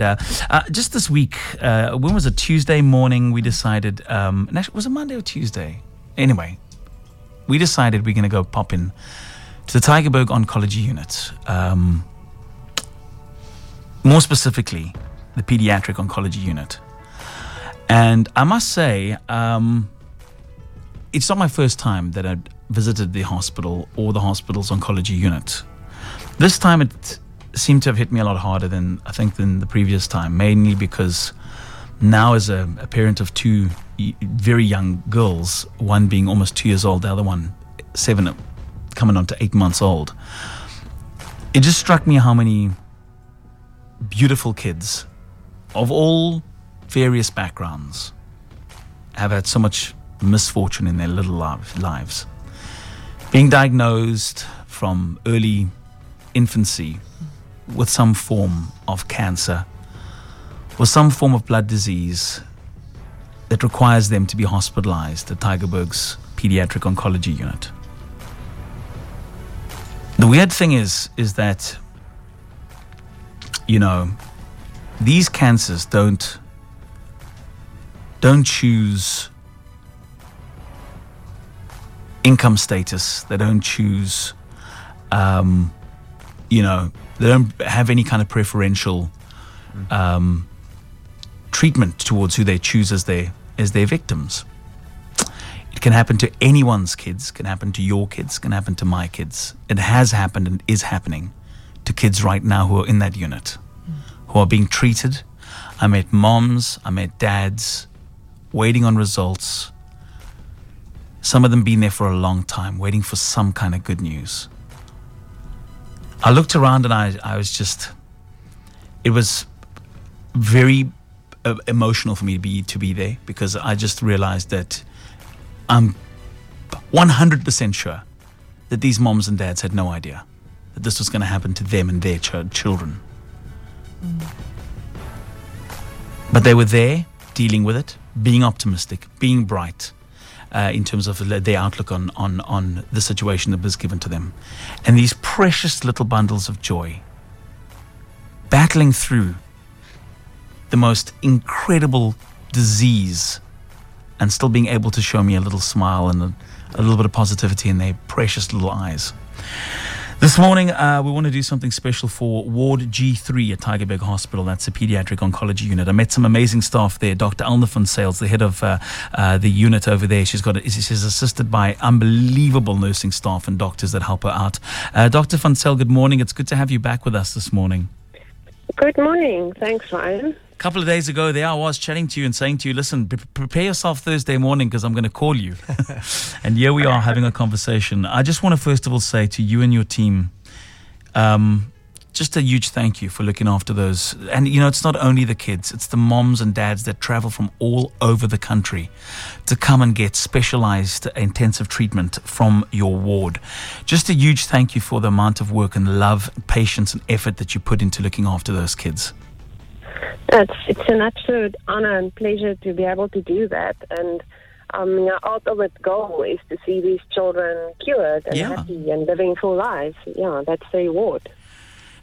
And uh, uh, just this week, uh, when was it? Tuesday morning, we decided. Um, actually, was it Monday or Tuesday? Anyway, we decided we're going to go pop in to the Tygerberg Oncology Unit. Um, more specifically, the Pediatric Oncology Unit. And I must say, um, it's not my first time that I've visited the hospital or the hospital's oncology unit. This time it seemed to have hit me a lot harder than I think than the previous time, mainly because now as a, a parent of two very young girls, one being almost two years old, the other one seven, coming on to eight months old, it just struck me how many beautiful kids of all various backgrounds have had so much misfortune in their little lives. Being diagnosed from early infancy with some form of cancer or some form of blood disease that requires them to be hospitalized at Tygerberg's pediatric oncology unit. The weird thing is is that you know these cancers don't don't choose income status. They don't choose, um, you know, they don't have any kind of preferential um, treatment towards who they choose as their as their victims. It can happen to anyone's kids. Can happen to your kids. Can happen to my kids. It has happened and is happening to kids right now who are in that unit, who are being treated. I met moms. I met dads waiting on results. Some of them been there for a long time, waiting for some kind of good news. I looked around and I, I was just, it was very uh, emotional for me to be to be there because I just realized that I'm 100% sure that these moms and dads had no idea that this was going to happen to them and their ch- children. Mm. But they were there dealing with it, being optimistic, being bright uh, in terms of their outlook on, on, on the situation that was given to them. And these precious little bundles of joy, battling through the most incredible disease and still being able to show me a little smile and a, a little bit of positivity in their precious little eyes. This morning, uh, we want to do something special for Ward G3 at Tygerberg Hospital. That's the pediatric oncology unit. I met some amazing staff there. Dr. Elna van Zyl, the head of uh, uh, the unit over there. She's got a, she's assisted by unbelievable nursing staff and doctors that help her out. Uh, Dr. Sales, good morning. It's good to have you back with us this morning. Good morning. Thanks, Ryan couple of days ago, there I was chatting to you and saying to you, listen, pre- prepare yourself Thursday morning because I'm going to call you. and here we are having a conversation. I just want to first of all say to you and your team, um, just a huge thank you for looking after those. And, you know, it's not only the kids, it's the moms and dads that travel from all over the country to come and get specialized intensive treatment from your ward. Just a huge thank you for the amount of work and love, patience, and effort that you put into looking after those kids. It's, it's an absolute honor and pleasure to be able to do that. And um, our ultimate goal is to see these children cured and yeah. happy and living full lives. Yeah, that's the reward.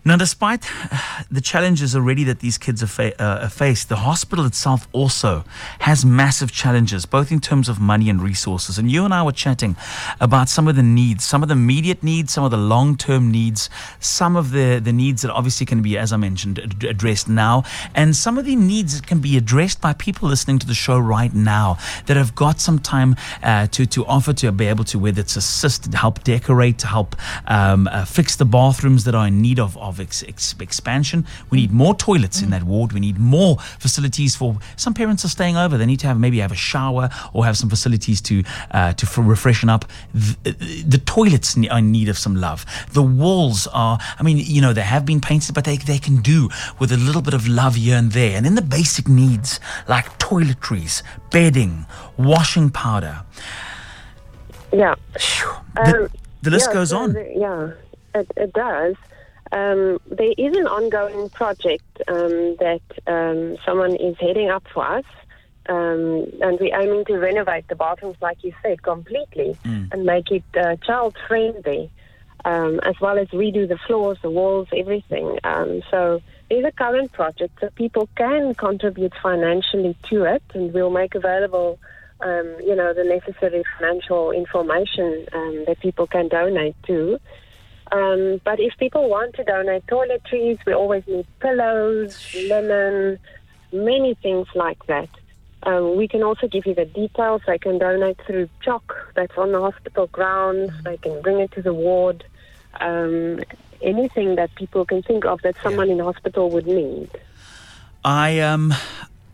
Now, despite the challenges already that these kids are, fa- uh, faced, the hospital itself also has massive challenges, both in terms of money and resources. And you and I were chatting about some of the needs, some of the immediate needs, some of the long term needs, some of the, the needs that obviously can be, as I mentioned, ad- addressed now, and some of the needs that can be addressed by people listening to the show right now that have got some time uh, to, to offer to be able to, whether it's assist, help decorate, to help um, uh, fix the bathrooms that are in need of, of ex- ex- expansion. We need more toilets mm. in that ward. We need more facilities for some parents are staying over. They need to have maybe have a shower or have some facilities to uh, to f- refreshen up. The, the toilets are in need of some love. The walls are, I mean, you know, they have been painted, but they, they can do with a little bit of love here and there. And then the basic needs like toiletries, bedding, washing powder. Yeah. The, um, the list yeah, goes on. Yeah, it, it does. Um, there is an ongoing project um, that um, someone is heading up for us, um, and we're aiming to renovate the bathrooms, like you said, completely mm. and make it uh, child friendly, um, as well as redo the floors, the walls, everything. Um, so is a current project, so people can contribute financially to it, and we'll make available, um, you know, the necessary financial information um, that people can donate to. Um, but if people want to donate toiletries, we always need pillows, linen, many things like that. Um, we can also give you the details. They can donate through chalk that's on the hospital grounds. They can bring it to the ward. Um, anything that people can think of that someone in hospital would need. I um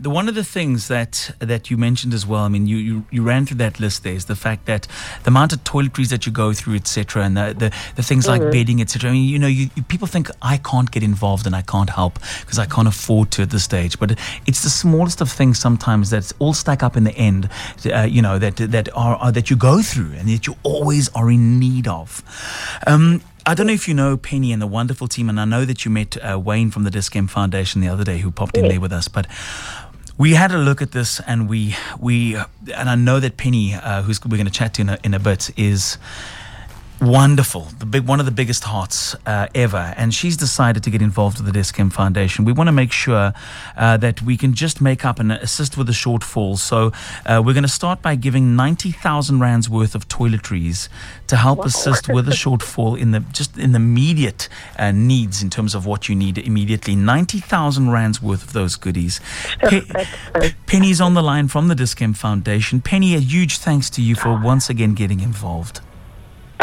the one of the things that that you mentioned as well, I mean, you, you, you ran through that list there is the fact that the amount of toiletries that you go through, etc., and the, the, the things mm-hmm. like bedding, etc. I mean, you know, you, you, people think I can't get involved and I can't help because I can't afford to at this stage. But it's the smallest of things sometimes that all stack up in the end, uh, you know, that that are, are, that you go through and that you always are in need of. Um, I don't know if you know Penny and the wonderful team, and I know that you met uh, Wayne from the Dis-Chem Foundation the other day, who popped in there with us. But we had a look at this, and we we and I know that Penny, uh, who's we're going to chat to in a, in a bit, is wonderful, the big one of the biggest hearts uh, ever, and she's decided to get involved with the Dis-Chem Foundation. We want to make sure uh, that we can just make up and assist with the shortfall. So uh, we're going to start by giving ninety thousand rands worth of toiletries to help wow. assist with the shortfall in the just in the immediate uh, needs in terms of what you need immediately. Ninety thousand rands worth of those goodies. Pe- Penny's on the line from the Dis-Chem Foundation. Penny, a huge thanks to you for once again getting involved.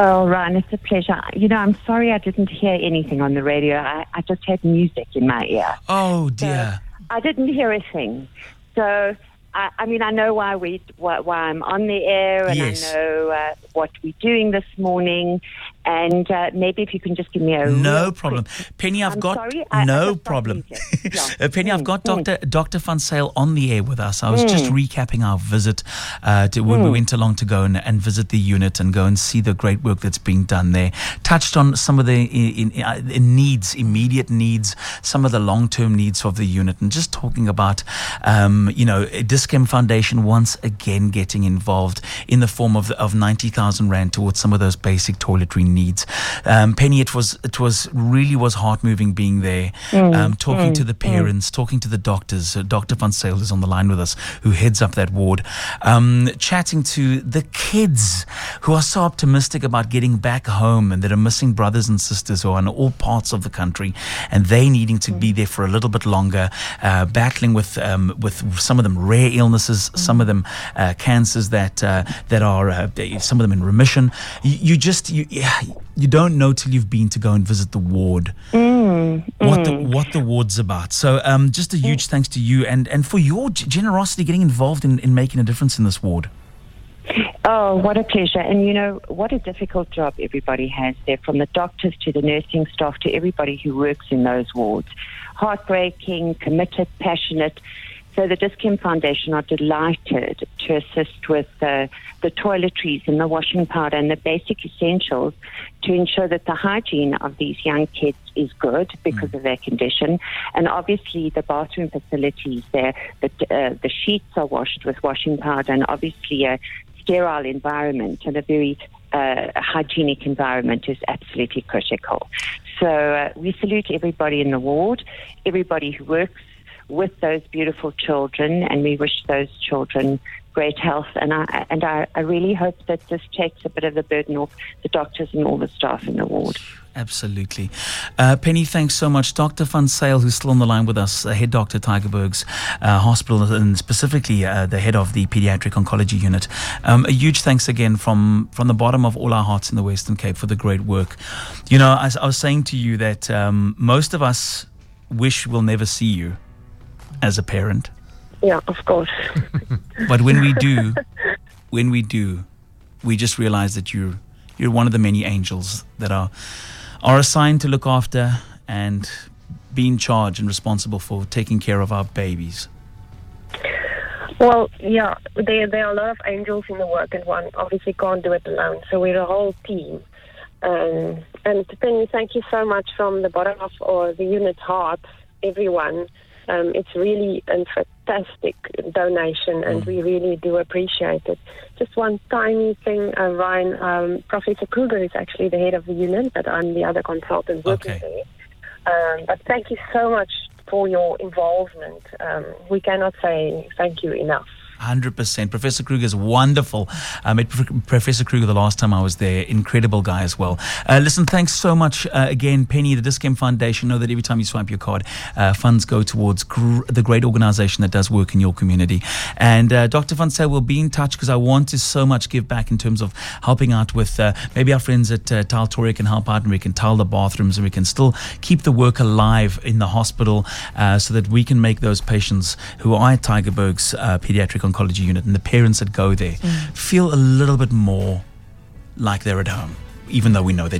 Oh, Ryan, it's a pleasure. You know, I'm sorry I didn't hear anything on the radio. I, I just had music in my ear. Oh, dear. So I didn't hear a thing. So I, I mean, I know why we why, why I'm on the air, and yes. I know uh, what we're doing this morning. And uh, maybe if you can just give me a no problem, quick, Penny. I've I'm got sorry, no problem. yeah. Penny, I've got Doctor mm. Doctor Van Zyl on the air with us. I was mm. just recapping our visit uh, to when mm. we went along to go and, and, visit the unit and go and see the great work that's being done there. Touched on some of the in, in, uh, needs, immediate needs, some of the long term needs of the unit, and just talking about um, you know Dis-Chem Foundation once again getting involved in the form of of ninety thousand rand towards some of those basic toiletry needs. Um, Penny, it was it was really was heart moving being there, mm, um, talking mm, to the mm. parents, mm. talking to the doctors. Uh, Dr. Van Zyl is on the line with us, who heads up that ward, um, chatting to the kids who are so optimistic about getting back home and that are missing brothers and sisters who are in all parts of the country, and they needing to be mm. there for a little bit longer, uh, battling with um, with some of them rare illnesses, some of them uh, cancers that uh, that are uh, some of them in remission. You, you just you you don't know till you've been to go and visit the ward mm, what mm. the what the ward's about. So um, just a huge thanks to you and and for your generosity getting involved in, in making a difference in this ward. Oh, what a pleasure. And you know, what a difficult job everybody has there, from the doctors to the nursing staff to everybody who works in those wards. Heartbreaking, committed, passionate. So the Dis-Chem Foundation are delighted to assist with uh, the toiletries and the washing powder and the basic essentials to ensure that the hygiene of these young kids is good because mm. of their condition. And obviously the bathroom facilities there, the, uh, the sheets are washed with washing powder and obviously a sterile environment and a very uh, hygienic environment is absolutely critical. So uh, we salute everybody in the ward, everybody who works with those beautiful children, and we wish those children great health. And I and I, I really hope that this takes a bit of the burden off the doctors and all the staff in the ward. Absolutely. Uh, Penny, thanks so much. Dr. Van Zyl, who's still on the line with us, uh, head doctor Tygerberg's uh, Hospital, and specifically uh, the head of the pediatric oncology unit. Um, a huge thanks again from, from the bottom of all our hearts in the Western Cape for the great work. You know, I, I was saying to you that um, most of us wish we'll never see you as a parent. Yeah, of course. but when we do, when we do, we just realize that you're you're one of the many angels that are are assigned to look after and be in charge and responsible for taking care of our babies. Well, yeah, there there are a lot of angels in the work, and one obviously can't do it alone. So we're a whole team. Um, and Penny, thank you so much from the bottom of or the unit heart, everyone um, it's really a fantastic donation, and mm. we really do appreciate it. Just one tiny thing, uh, Ryan. Um, Professor Kruger is actually the head of the unit, but I'm the other consultant working okay. there. Um, but thank you so much for your involvement. Um, we cannot say thank you enough. 100%. Professor Kruger is wonderful. I met Professor Kruger the last time I was there. Incredible guy as well. Uh, listen, thanks so much uh, again, Penny, the Dis-Chem Foundation. Know that every time you swipe your card, uh, funds go towards gr- the great organization that does work in your community. And uh, Dr. Van Zyl will be in touch because I want to so much give back in terms of helping out with uh, maybe our friends at uh, Toria can help out and we can tile the bathrooms and we can still keep the work alive in the hospital uh, so that we can make those patients who are at Tygerberg's pediatric oncology unit and the parents that go there mm. feel a little bit more like they're at home, even though we know they're